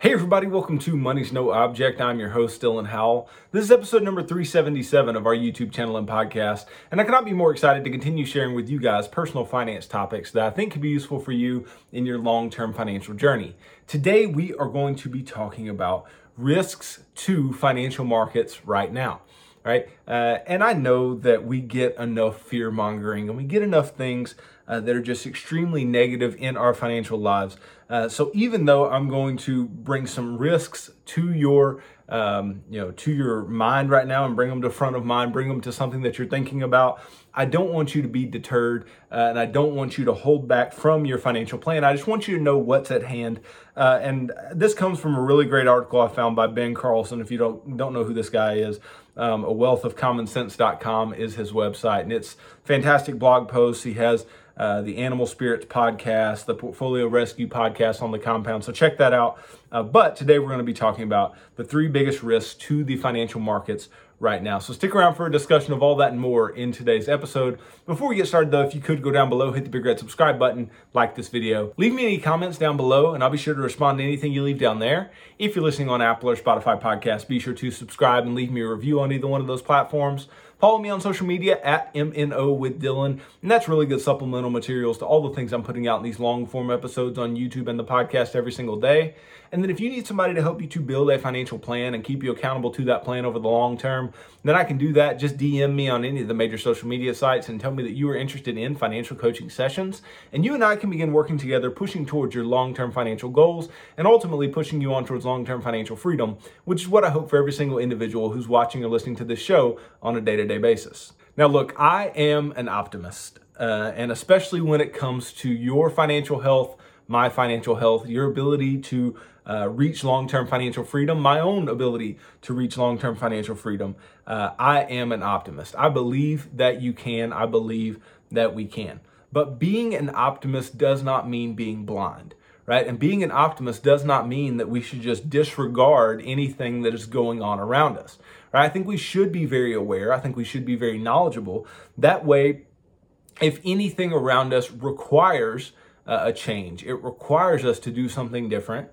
Hey everybody, welcome to Money's No Object. I'm your host, Dylan Howell. This is episode number 377 of our YouTube channel and podcast, and I cannot be more excited to continue sharing with you guys personal finance topics that I think could be useful for you in your long-term financial journey. Today we are going to be talking about risks to financial markets right now right? Uh, and I know that we get enough fear mongering and we get enough things uh, that are just extremely negative in our financial lives. Uh, so even though I'm going to bring some risks to your, um, you know, to your mind right now and bring them to front of mind, bring them to something that you're thinking about, I don't want you to be deterred uh, and I don't want you to hold back from your financial plan. I just want you to know what's at hand. Uh, and this comes from a really great article I found by Ben Carlson. If you don't don't know who this guy is, um, a wealth of commonsense.com is his website, and it's fantastic blog posts. He has uh, the Animal Spirits podcast, the Portfolio Rescue podcast on the compound. So check that out. Uh, but today we're going to be talking about the three biggest risks to the financial markets right now. So stick around for a discussion of all that and more in today's episode. Before we get started though, if you could go down below, hit the big red subscribe button, like this video. Leave me any comments down below and I'll be sure to respond to anything you leave down there. If you're listening on Apple or Spotify podcast, be sure to subscribe and leave me a review on either one of those platforms. Follow me on social media at MNO with Dylan. And that's really good supplemental materials to all the things I'm putting out in these long form episodes on YouTube and the podcast every single day. And then if you need somebody to help you to build a financial plan and keep you accountable to that plan over the long term, then I can do that. Just DM me on any of the major social media sites and tell me that you are interested in financial coaching sessions. And you and I can begin working together, pushing towards your long term financial goals and ultimately pushing you on towards long term financial freedom, which is what I hope for every single individual who's watching or listening to this show on a day to day basis. Now, look, I am an optimist, uh, and especially when it comes to your financial health, my financial health, your ability to uh, reach long term financial freedom, my own ability to reach long term financial freedom. Uh, I am an optimist. I believe that you can, I believe that we can. But being an optimist does not mean being blind right? And being an optimist does not mean that we should just disregard anything that is going on around us, right? I think we should be very aware. I think we should be very knowledgeable. That way, if anything around us requires uh, a change, it requires us to do something different,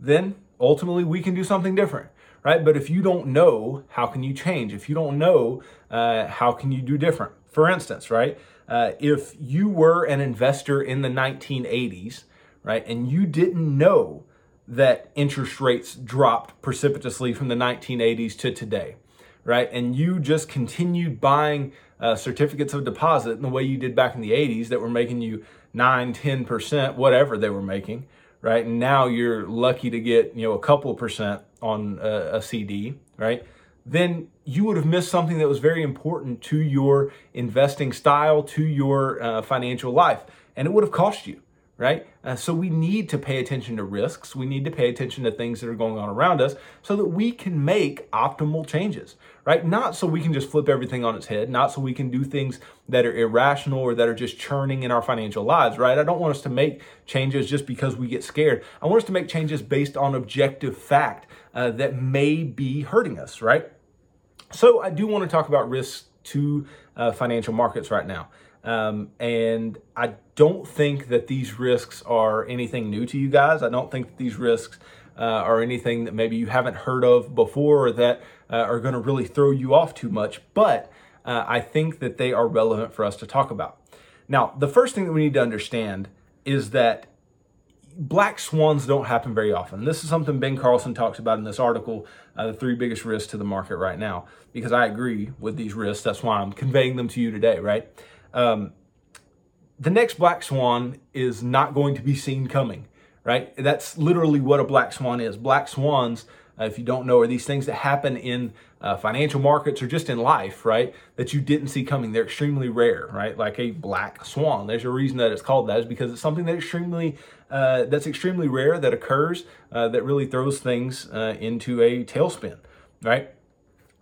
then ultimately we can do something different right but if you don't know how can you change if you don't know uh, how can you do different for instance right uh, if you were an investor in the 1980s right? And you didn't know that interest rates dropped precipitously from the 1980s to today, right? And you just continued buying uh, certificates of deposit in the way you did back in the 80s that were making you 9, 10%, whatever they were making, right? And now you're lucky to get, you know, a couple percent on a, a CD, right? Then you would have missed something that was very important to your investing style, to your uh, financial life, and it would have cost you right? Uh, so we need to pay attention to risks. We need to pay attention to things that are going on around us so that we can make optimal changes, right? Not so we can just flip everything on its head, not so we can do things that are irrational or that are just churning in our financial lives, right? I don't want us to make changes just because we get scared. I want us to make changes based on objective fact uh, that may be hurting us, right? So I do want to talk about risks to uh, financial markets right now. Um, and I don't think that these risks are anything new to you guys. I don't think that these risks uh, are anything that maybe you haven't heard of before or that uh, are going to really throw you off too much. But uh, I think that they are relevant for us to talk about. Now, the first thing that we need to understand is that black swans don't happen very often. This is something Ben Carlson talks about in this article, uh, the three biggest risks to the market right now, because I agree with these risks. That's why I'm conveying them to you today, right? Um, the next black swan is not going to be seen coming, right? That's literally what a black swan is. Black swans, uh, if you don't know, are these things that happen in uh, financial markets or just in life, right? That you didn't see coming. They're extremely rare, right? Like a black swan. There's a reason that it's called that is because it's something that extremely uh, that's extremely rare that occurs uh, that really throws things uh, into a tailspin, right?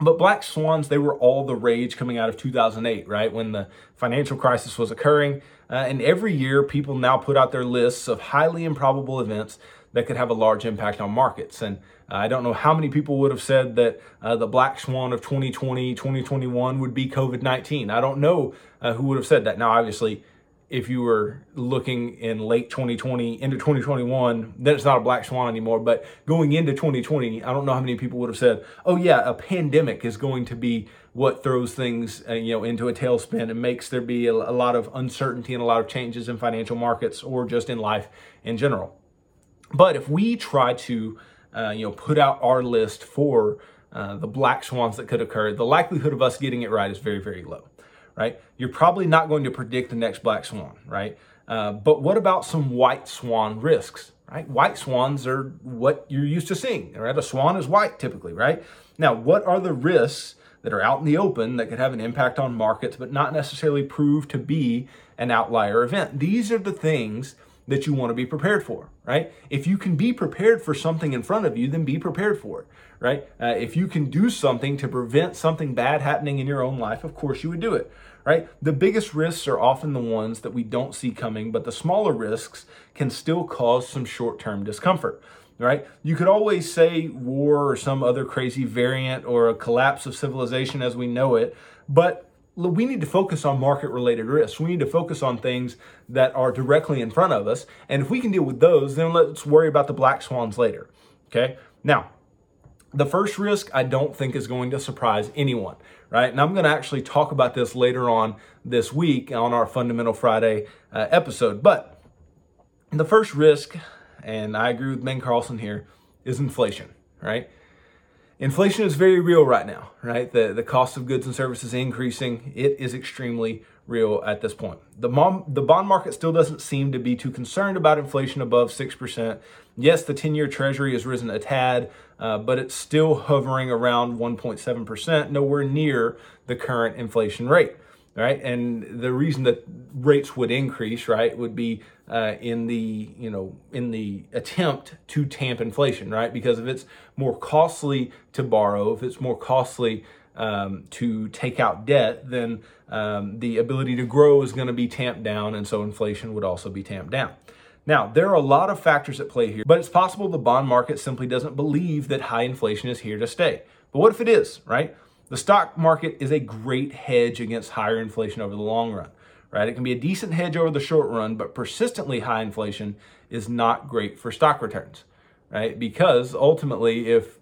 But black swans, they were all the rage coming out of 2008, right? When the financial crisis was occurring. Uh, and every year, people now put out their lists of highly improbable events that could have a large impact on markets. And uh, I don't know how many people would have said that uh, the black swan of 2020, 2021 would be COVID 19. I don't know uh, who would have said that. Now, obviously, if you were looking in late 2020 into 2021, then it's not a black swan anymore. But going into 2020, I don't know how many people would have said, "Oh yeah, a pandemic is going to be what throws things, uh, you know, into a tailspin and makes there be a, a lot of uncertainty and a lot of changes in financial markets or just in life in general." But if we try to, uh, you know, put out our list for uh, the black swans that could occur, the likelihood of us getting it right is very, very low right? You're probably not going to predict the next black swan, right? Uh, but what about some white swan risks, right? White swans are what you're used to seeing, right? A swan is white typically, right? Now, what are the risks that are out in the open that could have an impact on markets, but not necessarily prove to be an outlier event? These are the things that you want to be prepared for, right? If you can be prepared for something in front of you, then be prepared for it, right? Uh, if you can do something to prevent something bad happening in your own life, of course you would do it, right? The biggest risks are often the ones that we don't see coming, but the smaller risks can still cause some short term discomfort. Right? You could always say war or some other crazy variant or a collapse of civilization as we know it, but we need to focus on market related risks. We need to focus on things that are directly in front of us. And if we can deal with those, then let's worry about the black swans later. Okay. Now, the first risk I don't think is going to surprise anyone, right? And I'm going to actually talk about this later on this week on our Fundamental Friday uh, episode. But the first risk, and I agree with Ben Carlson here, is inflation, right? Inflation is very real right now, right? The, the cost of goods and services increasing. It is extremely real at this point. The, mom, the bond market still doesn't seem to be too concerned about inflation above 6%. Yes, the 10 year treasury has risen a tad, uh, but it's still hovering around 1.7%, nowhere near the current inflation rate right? And the reason that rates would increase, right, would be uh, in the you know in the attempt to tamp inflation, right? Because if it's more costly to borrow, if it's more costly um, to take out debt, then um, the ability to grow is going to be tamped down, and so inflation would also be tamped down. Now, there are a lot of factors at play here, but it's possible the bond market simply doesn't believe that high inflation is here to stay. But what if it is, right? The stock market is a great hedge against higher inflation over the long run, right? It can be a decent hedge over the short run, but persistently high inflation is not great for stock returns, right? Because ultimately, if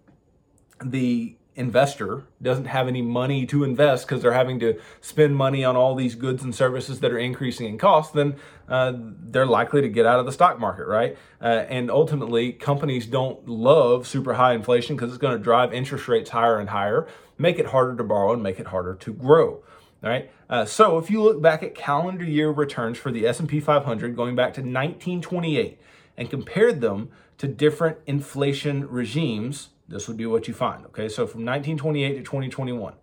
the investor doesn't have any money to invest because they're having to spend money on all these goods and services that are increasing in cost, then uh, they're likely to get out of the stock market, right? Uh, and ultimately, companies don't love super high inflation because it's going to drive interest rates higher and higher, make it harder to borrow, and make it harder to grow. All right. Uh, so if you look back at calendar year returns for the S&P 500 going back to 1928 and compared them to different inflation regimes, this would be what you find. Okay, so from 1928 to 2021.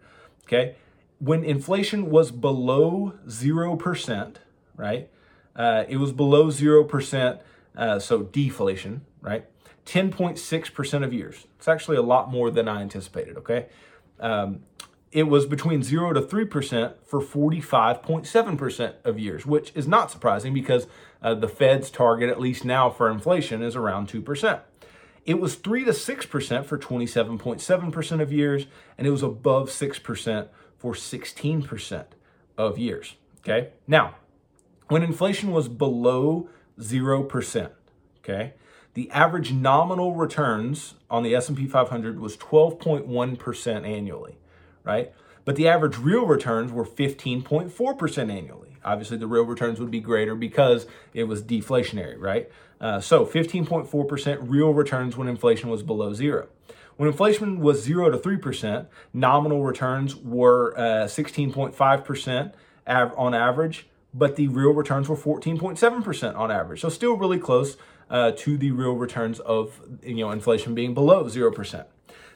Okay, when inflation was below zero percent, right? Uh, it was below zero percent, uh, so deflation, right? 10.6% of years. It's actually a lot more than I anticipated. Okay, um, it was between 0 to 3% for 45.7% of years, which is not surprising because uh, the Fed's target, at least now for inflation, is around 2%. It was 3 to 6% for 27.7% of years, and it was above 6% for 16% of years. Okay? Now, when inflation was below 0%, okay? The average nominal returns on the S&P 500 was 12.1% annually, right? But the average real returns were 15.4% annually. Obviously, the real returns would be greater because it was deflationary, right? Uh, so 15.4% real returns when inflation was below zero. When inflation was 0 to 3%, nominal returns were uh, 16.5% av- on average, but the real returns were 14.7% on average. So still really close uh, to the real returns of you know inflation being below 0%.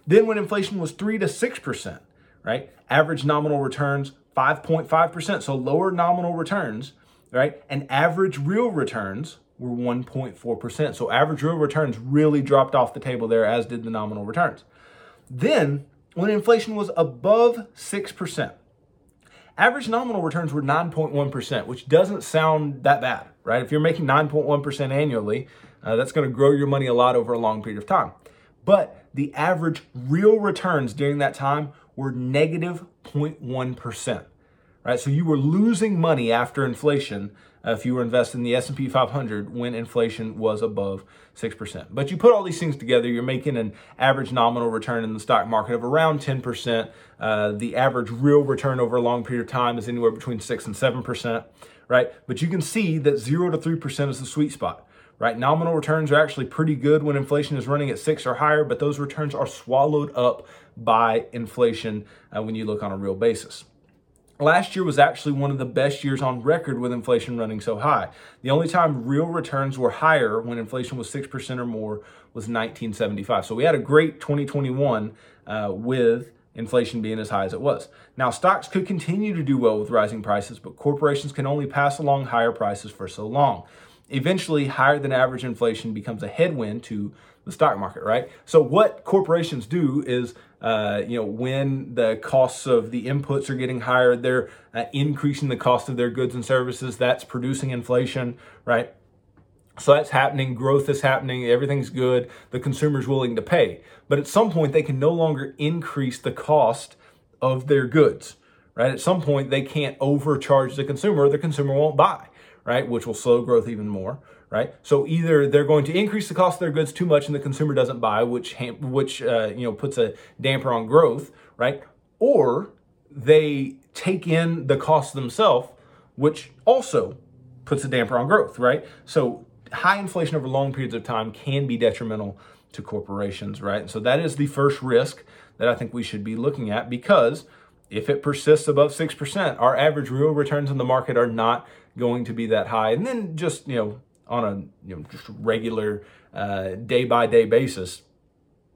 Then when inflation was 3 to 6%, right? Average nominal returns 5.5%, so lower nominal returns, right? And average real returns were 1.4%. So average real returns really dropped off the table there, as did the nominal returns. Then, when inflation was above 6%, average nominal returns were 9.1%, which doesn't sound that bad, right? If you're making 9.1% annually, uh, that's going to grow your money a lot over a long period of time. But the average real returns during that time were negative 0.1, right? So you were losing money after inflation uh, if you were investing in the S&P 500 when inflation was above 6%. But you put all these things together, you're making an average nominal return in the stock market of around 10%. Uh, the average real return over a long period of time is anywhere between 6 and 7%, right? But you can see that 0 to 3% is the sweet spot right? Nominal returns are actually pretty good when inflation is running at six or higher, but those returns are swallowed up by inflation uh, when you look on a real basis. Last year was actually one of the best years on record with inflation running so high. The only time real returns were higher when inflation was 6% or more was 1975. So we had a great 2021 uh, with inflation being as high as it was. Now, stocks could continue to do well with rising prices, but corporations can only pass along higher prices for so long. Eventually, higher than average inflation becomes a headwind to the stock market, right? So, what corporations do is uh, you know, when the costs of the inputs are getting higher, they're uh, increasing the cost of their goods and services. That's producing inflation, right? So that's happening. Growth is happening. Everything's good. The consumer's willing to pay. But at some point, they can no longer increase the cost of their goods, right? At some point, they can't overcharge the consumer. The consumer won't buy, right? Which will slow growth even more right? So either they're going to increase the cost of their goods too much and the consumer doesn't buy, which which uh, you know puts a damper on growth, right? Or they take in the cost themselves, which also puts a damper on growth, right? So high inflation over long periods of time can be detrimental to corporations, right? So that is the first risk that I think we should be looking at because if it persists above 6%, our average real returns in the market are not going to be that high. And then just, you know, on a you know just regular day by day basis,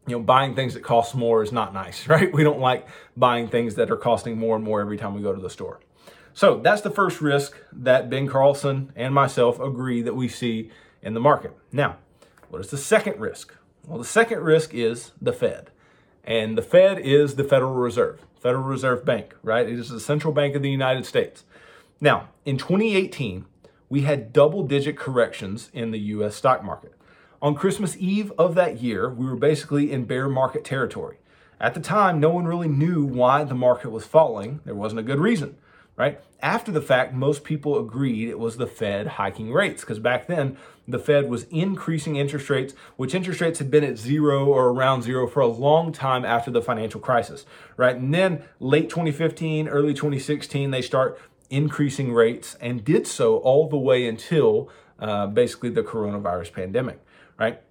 you know, buying things that cost more is not nice, right? We don't like buying things that are costing more and more every time we go to the store. So that's the first risk that Ben Carlson and myself agree that we see in the market. Now, what is the second risk? Well, the second risk is the Fed. And the Fed is the Federal Reserve, Federal Reserve Bank, right? It is the central bank of the United States. Now, in 2018, we had double digit corrections in the US stock market. On Christmas Eve of that year, we were basically in bear market territory. At the time, no one really knew why the market was falling. There wasn't a good reason, right? After the fact, most people agreed it was the Fed hiking rates because back then the Fed was increasing interest rates, which interest rates had been at zero or around zero for a long time after the financial crisis, right? And then late 2015, early 2016, they start increasing rates and did so all the way until uh, basically the coronavirus pandemic, right?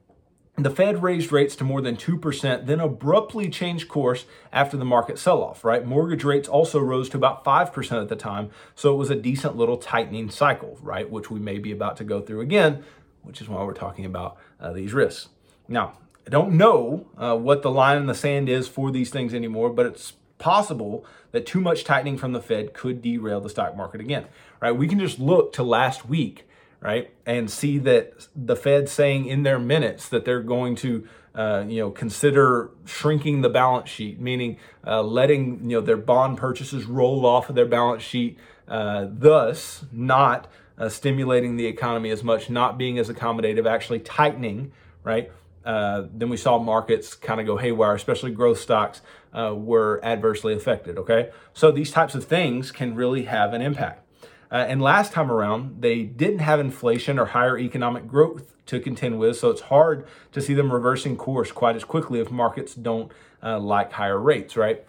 The Fed raised rates to more than 2%, then abruptly changed course after the market sell off, right? Mortgage rates also rose to about 5% at the time, so it was a decent little tightening cycle, right? Which we may be about to go through again, which is why we're talking about uh, these risks. Now, I don't know uh, what the line in the sand is for these things anymore, but it's possible that too much tightening from the Fed could derail the stock market again, right? We can just look to last week, right, and see that the Fed saying in their minutes that they're going to, uh, you know, consider shrinking the balance sheet, meaning uh, letting you know their bond purchases roll off of their balance sheet, uh, thus not uh, stimulating the economy as much, not being as accommodative, actually tightening, right? Uh, then we saw markets kind of go haywire, especially growth stocks uh, were adversely affected. Okay, so these types of things can really have an impact. Uh, and last time around, they didn't have inflation or higher economic growth to contend with, so it's hard to see them reversing course quite as quickly if markets don't uh, like higher rates, right?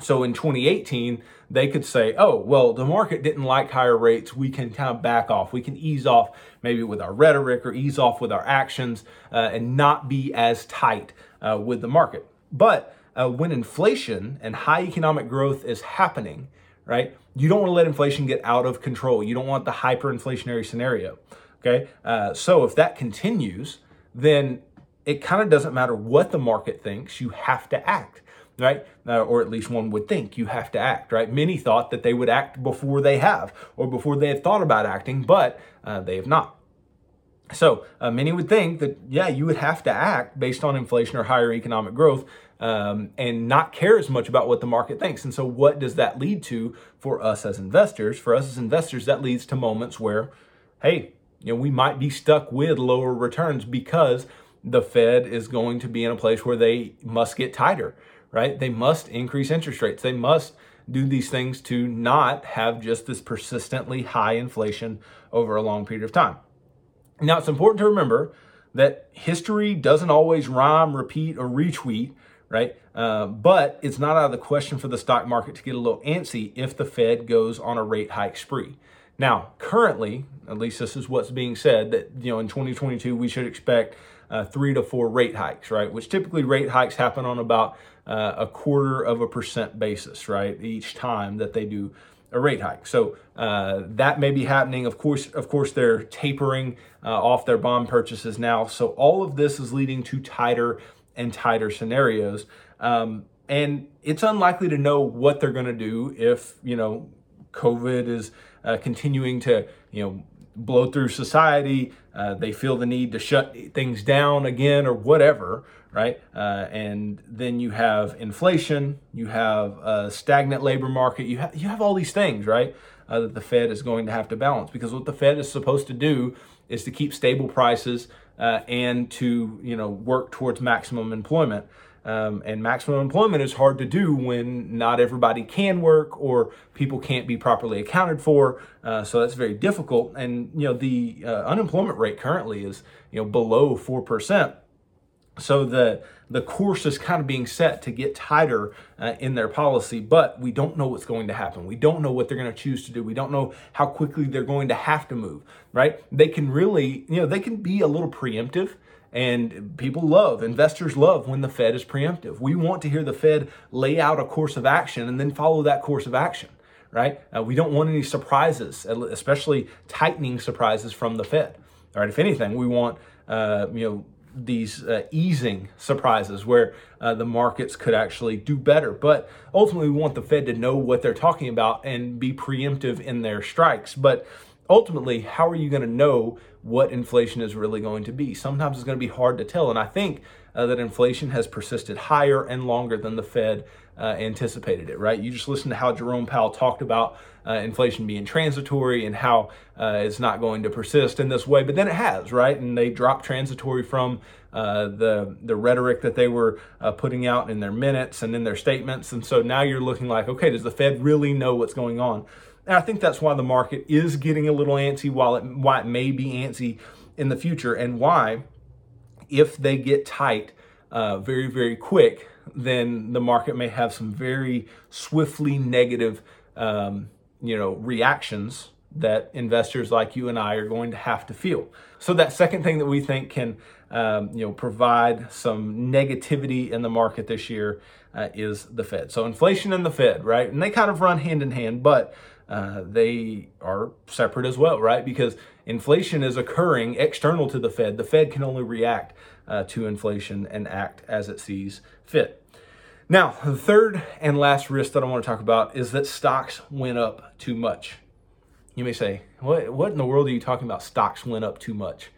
So in 2018, they could say, oh, well, the market didn't like higher rates. We can kind of back off. We can ease off maybe with our rhetoric or ease off with our actions uh, and not be as tight uh, with the market. But uh, when inflation and high economic growth is happening, right, you don't want to let inflation get out of control. You don't want the hyperinflationary scenario. Okay. Uh, so if that continues, then it kind of doesn't matter what the market thinks, you have to act right? Uh, or at least one would think you have to act, right? Many thought that they would act before they have or before they have thought about acting, but uh, they have not. So uh, many would think that, yeah, you would have to act based on inflation or higher economic growth um, and not care as much about what the market thinks. And so, what does that lead to for us as investors? For us as investors, that leads to moments where, hey, you know, we might be stuck with lower returns because the Fed is going to be in a place where they must get tighter right? They must increase interest rates. They must do these things to not have just this persistently high inflation over a long period of time. Now, it's important to remember that history doesn't always rhyme, repeat, or retweet, right? Uh, but it's not out of the question for the stock market to get a little antsy if the Fed goes on a rate hike spree. Now, currently, at least this is what's being said, that you know in 2022 we should expect uh, three to four rate hikes, right? Which typically rate hikes happen on about uh, a quarter of a percent basis, right? Each time that they do a rate hike. So uh, that may be happening. Of course, of course, they're tapering uh, off their bond purchases now. So all of this is leading to tighter and tighter scenarios. Um, and it's unlikely to know what they're going to do if you know COVID is uh, continuing to you know blow through society. Uh, they feel the need to shut things down again or whatever, right? Uh, and then you have inflation, you have a stagnant labor market, you have you have all these things, right? Uh, that the Fed is going to have to balance because what the Fed is supposed to do is to keep stable prices uh, and to you know work towards maximum employment. Um, and maximum employment is hard to do when not everybody can work or people can't be properly accounted for. Uh, so that's very difficult. And you know the uh, unemployment rate currently is you know below four percent. So the the course is kind of being set to get tighter uh, in their policy, but we don't know what's going to happen. We don't know what they're going to choose to do. We don't know how quickly they're going to have to move. Right? They can really you know they can be a little preemptive and people love, investors love when the Fed is preemptive. We want to hear the Fed lay out a course of action and then follow that course of action, right? Uh, we don't want any surprises, especially tightening surprises from the Fed. All right, if anything, we want, uh, you know, these uh, easing surprises where uh, the markets could actually do better. But ultimately, we want the Fed to know what they're talking about and be preemptive in their strikes. But ultimately, how are you going to know what inflation is really going to be? Sometimes it's going to be hard to tell. And I think uh, that inflation has persisted higher and longer than the Fed uh, anticipated it, right? You just listen to how Jerome Powell talked about uh, inflation being transitory and how uh, it's not going to persist in this way, but then it has, right? And they dropped transitory from uh, the the rhetoric that they were uh, putting out in their minutes and in their statements, and so now you're looking like, okay, does the Fed really know what's going on? And I think that's why the market is getting a little antsy, while it why it may be antsy in the future, and why if they get tight uh, very very quick, then the market may have some very swiftly negative um, you know reactions that investors like you and I are going to have to feel. So that second thing that we think can um, you know provide some negativity in the market this year uh, is the Fed. So inflation and the Fed, right? And they kind of run hand in hand, but uh, they are separate as well, right? Because inflation is occurring external to the Fed. The Fed can only react uh, to inflation and act as it sees fit. Now, the third and last risk that I want to talk about is that stocks went up too much. You may say, what, what in the world are you talking about? Stocks went up too much.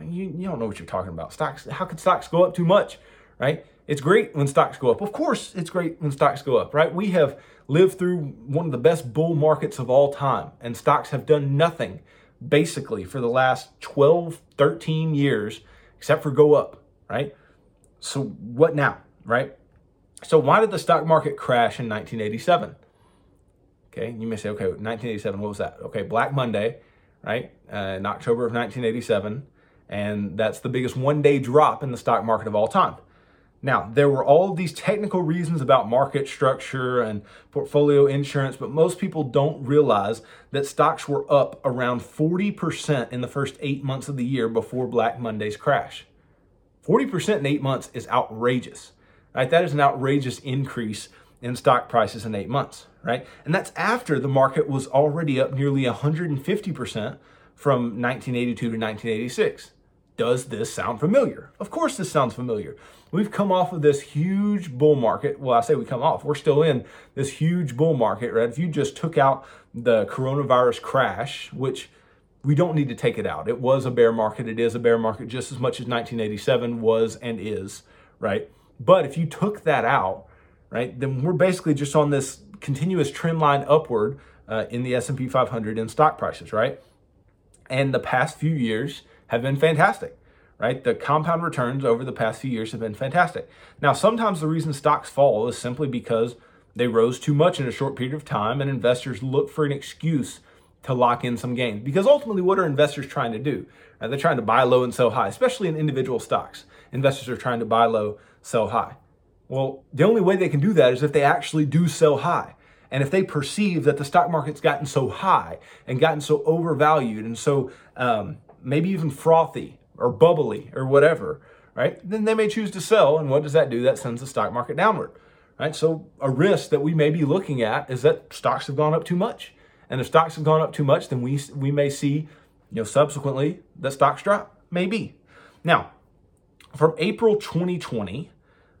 You, you don't know what you're talking about. Stocks, how could stocks go up too much, right? It's great when stocks go up. Of course, it's great when stocks go up, right? We have lived through one of the best bull markets of all time, and stocks have done nothing basically for the last 12, 13 years except for go up, right? So, what now, right? So, why did the stock market crash in 1987? Okay, you may say, okay, 1987, what was that? Okay, Black Monday, right? Uh, in October of 1987. And that's the biggest one day drop in the stock market of all time. Now, there were all these technical reasons about market structure and portfolio insurance, but most people don't realize that stocks were up around 40% in the first eight months of the year before Black Monday's crash. 40% in eight months is outrageous, right? That is an outrageous increase in stock prices in eight months, right? And that's after the market was already up nearly 150% from 1982 to 1986. Does this sound familiar? Of course, this sounds familiar. We've come off of this huge bull market. Well, I say we come off, we're still in this huge bull market, right? If you just took out the coronavirus crash, which we don't need to take it out, it was a bear market. It is a bear market just as much as 1987 was and is, right? But if you took that out, right, then we're basically just on this continuous trend line upward uh, in the S&P 500 in stock prices, right? And the past few years, have been fantastic, right? The compound returns over the past few years have been fantastic. Now, sometimes the reason stocks fall is simply because They rose too much in a short period of time, and investors look for an excuse to lock in some gains. Because ultimately, what are investors trying to do? Uh, they're trying to buy low and sell high, especially in individual stocks. Investors are trying to buy low, sell high. Well, the only way they can do that is if they actually do sell high. And if they perceive that the stock market's gotten so high and gotten so overvalued and so um, maybe even frothy or bubbly or whatever, right, then they may choose to sell. And what does that do? That sends the stock market downward, right? So a risk that we may be looking at is that stocks have gone up too much. And if stocks have gone up too much, then we, we may see, you know, subsequently that stocks drop. Maybe. Now, from April 2020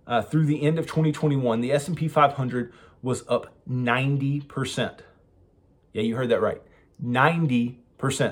uh, through the end of 2021, the S&P 500 was up 90%. Yeah, you heard that right. 90%.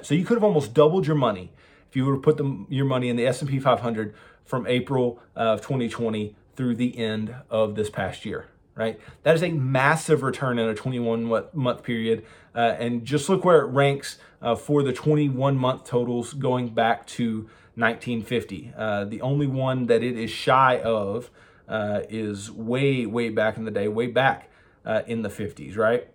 So you could have almost doubled your money if you would have put the, your money in the S&P 500 from April of 2020 through the end of this past year, right? That is a massive return in a 21 month period. Uh, and just look where it ranks uh, for the 21 month totals going back to 1950. Uh, the only one that it is shy of uh, is way, way back in the day, way back uh, in the 50s, right?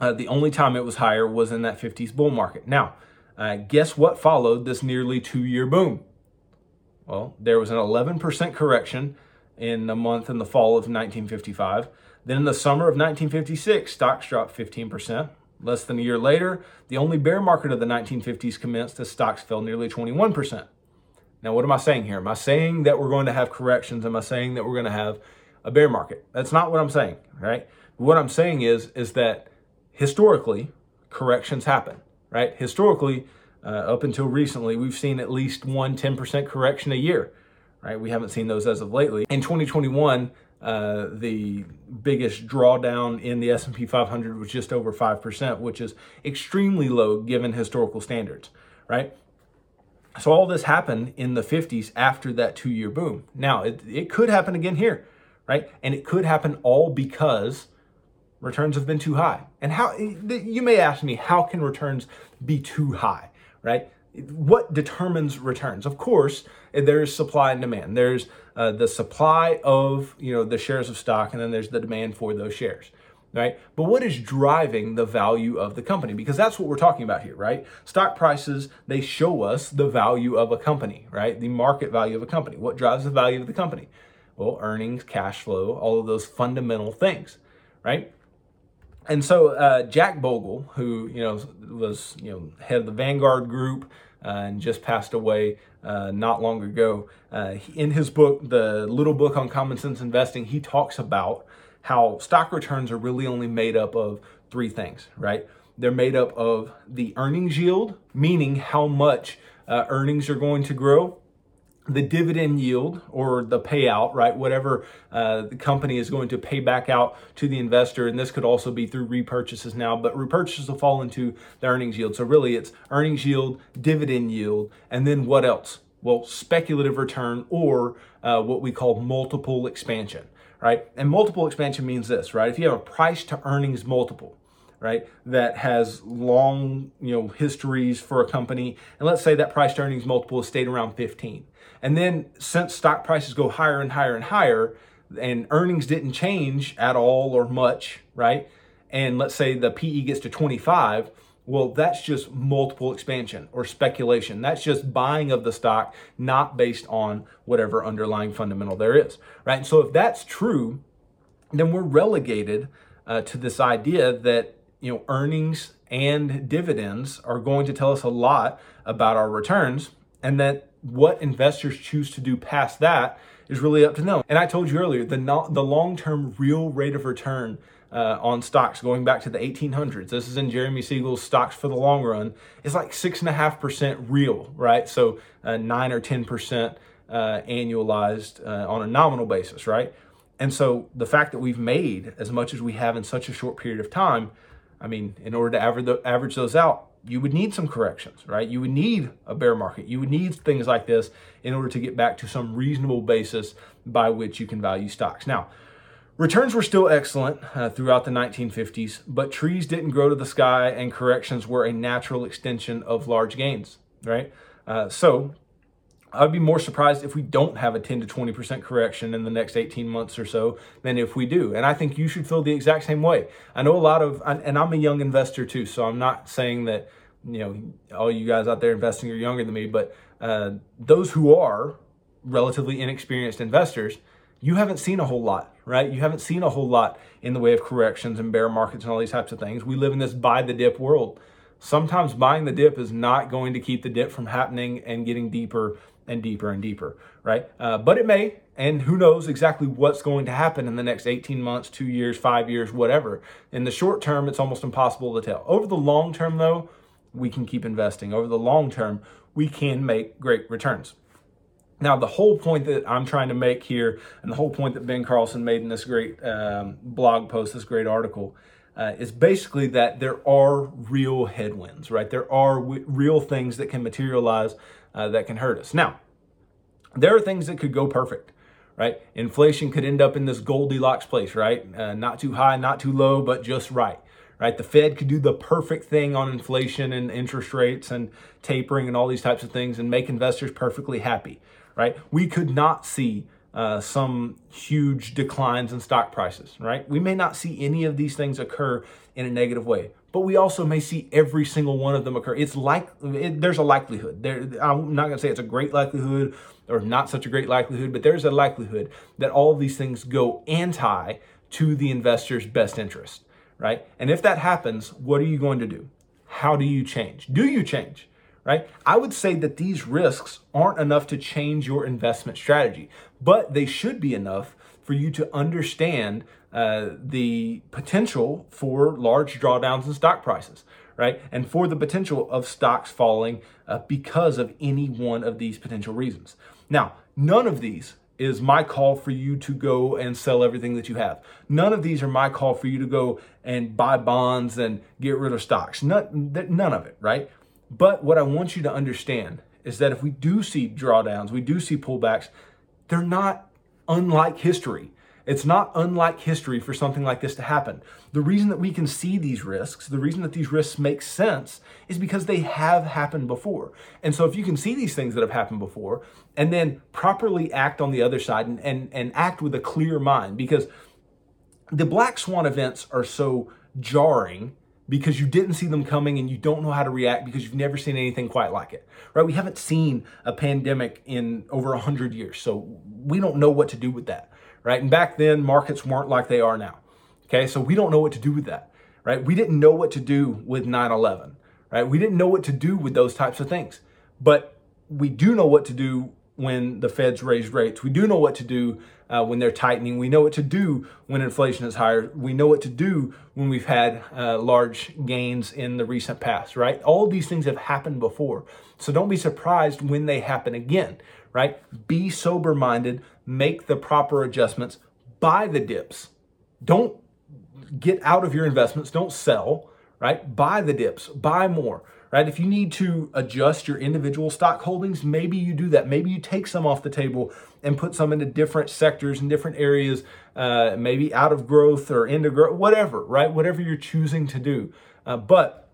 Uh, the only time it was higher was in that 50s bull market. Now, uh, guess what followed this nearly two year boom? Well, there was an 11% correction in the month in the fall of 1955. Then in the summer of 1956, stocks dropped 15%. Less than a year later, the only bear market of the 1950s commenced as stocks fell nearly 21%. Now, what am I saying here? Am I saying that we're going to have corrections? Am I saying that we're going to have a bear market? That's not what I'm saying, right? What I'm saying is is that historically corrections happen, right? Historically, uh, up until recently, we've seen at least one 10% correction a year, right? We haven't seen those as of lately. In 2021, uh, the biggest drawdown in the S&P 500 was just over 5%, which is extremely low given historical standards, right? So all this happened in the 50s after that two-year boom. Now, it, it could happen again here, right? And it could happen all because returns have been too high. And how you may ask me, how can returns be too high, right? What determines returns? Of course, there is supply and demand. There's uh, the supply of you know the shares of stock, and then there's the demand for those shares right? But what is driving the value of the company? Because that's what we're talking about here, right? Stock prices, they show us the value of a company, right? The market value of a company. What drives the value of the company? Well, earnings, cash flow, all of those fundamental things, right? And so uh, Jack Bogle, who you know was you know head of the Vanguard Group uh, and just passed away uh, not long ago, uh, in his book, the Little Book on Common Sense Investing, he talks about how stock returns are really only made up of three things, right? They're made up of the earnings yield, meaning how much uh, earnings are going to grow, the dividend yield or the payout, right? Whatever uh, the company is going to pay back out to the investor. And this could also be through repurchases now, but repurchases will fall into the earnings yield. So really it's earnings yield, dividend yield, and then what else? Well, speculative return or uh, what we call multiple expansion right? And multiple expansion means this, right? If you have a price to earnings multiple, right, that has long, you know, histories for a company, and let's say that price to earnings multiple has stayed around 15. And then since stock prices go higher and higher and higher, and earnings didn't change at all or much, right? And let's say the PE gets to 25, well, that's just multiple expansion or speculation. That's just buying of the stock, not based on whatever underlying fundamental there is, right? so if that's true, then we're relegated uh, to this idea that you know earnings and dividends are going to tell us a lot about our returns, and that what investors choose to do past that is really up to them. And I told you earlier, the the long term real rate of return uh, on stocks going back to the 1800s. This is in Jeremy Siegel's Stocks for the Long Run. It's like six and a half percent real, right? So uh, nine or 10 percent uh, annualized uh, on a nominal basis, right? And so the fact that we've made as much as we have in such a short period of time, I mean, in order to average, those out, you would need some corrections, right? You would need a bear market. You would need things like this in order to get back to some reasonable basis by which you can value stocks. Now, Returns were still excellent uh, throughout the 1950s, but trees didn't grow to the sky and corrections were a natural extension of large gains, right? Uh, so I'd be more surprised if we don't have a 10 to 20% correction in the next 18 months or so than if we do. And I think you should feel the exact same way. I know a lot of, and I'm a young investor too, so I'm not saying that, you know, all you guys out there investing are younger than me, but uh, those who are relatively inexperienced investors, you haven't seen a whole lot, right? You haven't seen a whole lot in the way of corrections and bear markets and all these types of things. We live in this buy the dip world. Sometimes buying the dip is not going to keep the dip from happening and getting deeper and deeper and deeper, right? Uh, but it may, and who knows exactly what's going to happen in the next 18 months, two years, five years, whatever. In the short term, it's almost impossible to tell. Over the long term, though, we can keep investing. Over the long term, we can make great returns. Now, the whole point that I'm trying to make here, and the whole point that Ben Carlson made in this great um, blog post, this great article, uh, is basically that there are real headwinds, right? There are w- real things that can materialize uh, that can hurt us. Now, there are things that could go perfect, right? Inflation could end up in this Goldilocks place, right? Uh, not too high, not too low, but just right, right? The Fed could do the perfect thing on inflation and interest rates and tapering and all these types of things and make investors perfectly happy, right? We could not see uh, some huge declines in stock prices, right? We may not see any of these things occur in a negative way, but we also may see every single one of them occur. It's like it, there's a likelihood. There, I'm not going to say it's a great likelihood or not such a great likelihood, but there's a likelihood that all of these things go anti to the investor's best interest, right? And if that happens, what are you going to do? How do you change? Do you change? right? I would say that these risks aren't enough to change your investment strategy, but they should be enough for you to understand uh, the potential for large drawdowns in stock prices, right? And for the potential of stocks falling uh, because of any one of these potential reasons. Now, none of these is my call for you to go and sell everything that you have. None of these are my call for you to go and buy bonds and get rid of stocks. None, none of it, right? But what I want you to understand is that if we do see drawdowns, we do see pullbacks, they're not unlike history. It's not unlike history for something like this to happen. The reason that we can see these risks, the reason that these risks make sense is because they have happened before. And so if you can see these things that have happened before and then properly act on the other side and, and, and act with a clear mind, because the black swan events are so jarring because you didn't see them coming and you don't know how to react because you've never seen anything quite like it right? We haven't seen a pandemic in over 100 years so we don't know what to do with that right? And back then markets weren't like they are now okay? So we don't know what to do with that right? We didn't know what to do with 9-11 right? We didn't know what to do with those types of things but we do know what to do when the feds raise rates we do know what to do uh, when they're tightening. We know what to do when inflation is higher. We know what to do when we've had uh, large gains in the recent past, right? All these things have happened before. So don't be surprised when they happen again, right? Be sober minded, make the proper adjustments, buy the dips. Don't get out of your investments, don't sell, right? Buy the dips, buy more right? If you need to adjust your individual stock holdings, maybe you do that. Maybe you take some off the table and put some into different sectors and different areas, uh, maybe out of growth or into growth, whatever, right? Whatever you're choosing to do. Uh, but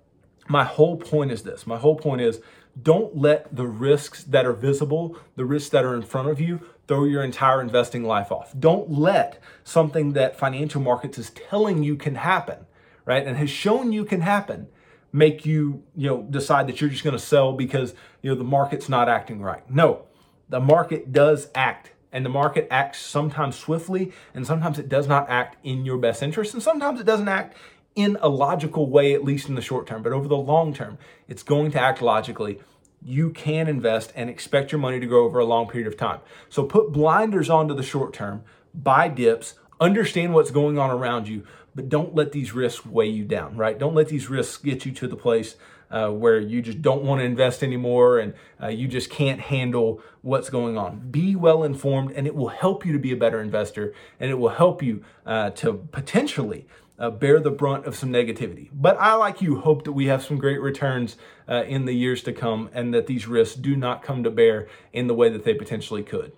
my whole point is this my whole point is don't let the risks that are visible, the risks that are in front of you, throw your entire investing life off. Don't let something that financial markets is telling you can happen, right? And has shown you can happen make you, you know, decide that you're just going to sell because, you know, the market's not acting right. No, the market does act and the market acts sometimes swiftly and sometimes it does not act in your best interest and sometimes it doesn't act in a logical way, at least in the short term. But over the long term, it's going to act logically. You can invest and expect your money to grow over a long period of time. So put blinders onto the short term, buy dips, understand what's going on around you, but don't let these risks weigh you down, right? Don't let these risks get you to the place uh, where you just don't want to invest anymore and uh, you just can't handle what's going on. Be well informed, and it will help you to be a better investor, and it will help you uh, to potentially. Uh, bear the brunt of some negativity. But I, like you, hope that we have some great returns uh, in the years to come and that these risks do not come to bear in the way that they potentially could.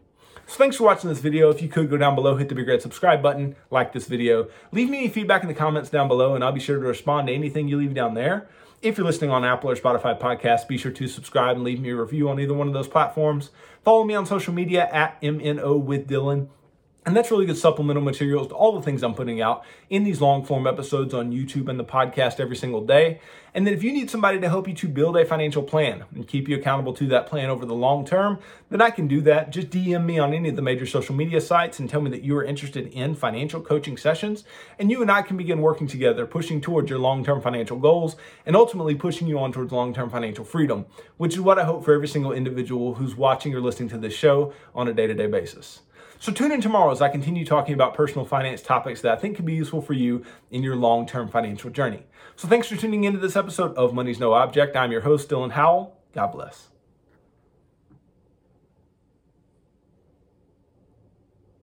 So thanks for watching this video. If you could go down below, hit the big red subscribe button, like this video. Leave me any feedback in the comments down below and I'll be sure to respond to anything you leave down there. If you're listening on Apple or Spotify podcasts, be sure to subscribe and leave me a review on either one of those platforms. Follow me on social media at MNO with Dylan. And that's really good supplemental materials to all the things I'm putting out in these long form episodes on YouTube and the podcast every single day. And then if you need somebody to help you to build a financial plan and keep you accountable to that plan over the long term, then I can do that. Just DM me on any of the major social media sites and tell me that you are interested in financial coaching sessions. And you and I can begin working together, pushing towards your long term financial goals and ultimately pushing you on towards long term financial freedom, which is what I hope for every single individual who's watching or listening to this show on a day to day basis. So tune in tomorrow as I continue talking about personal finance topics that I think can be useful for you in your long-term financial journey. So thanks for tuning into this episode of Money's No Object. I'm your host, Dylan Howell. God bless.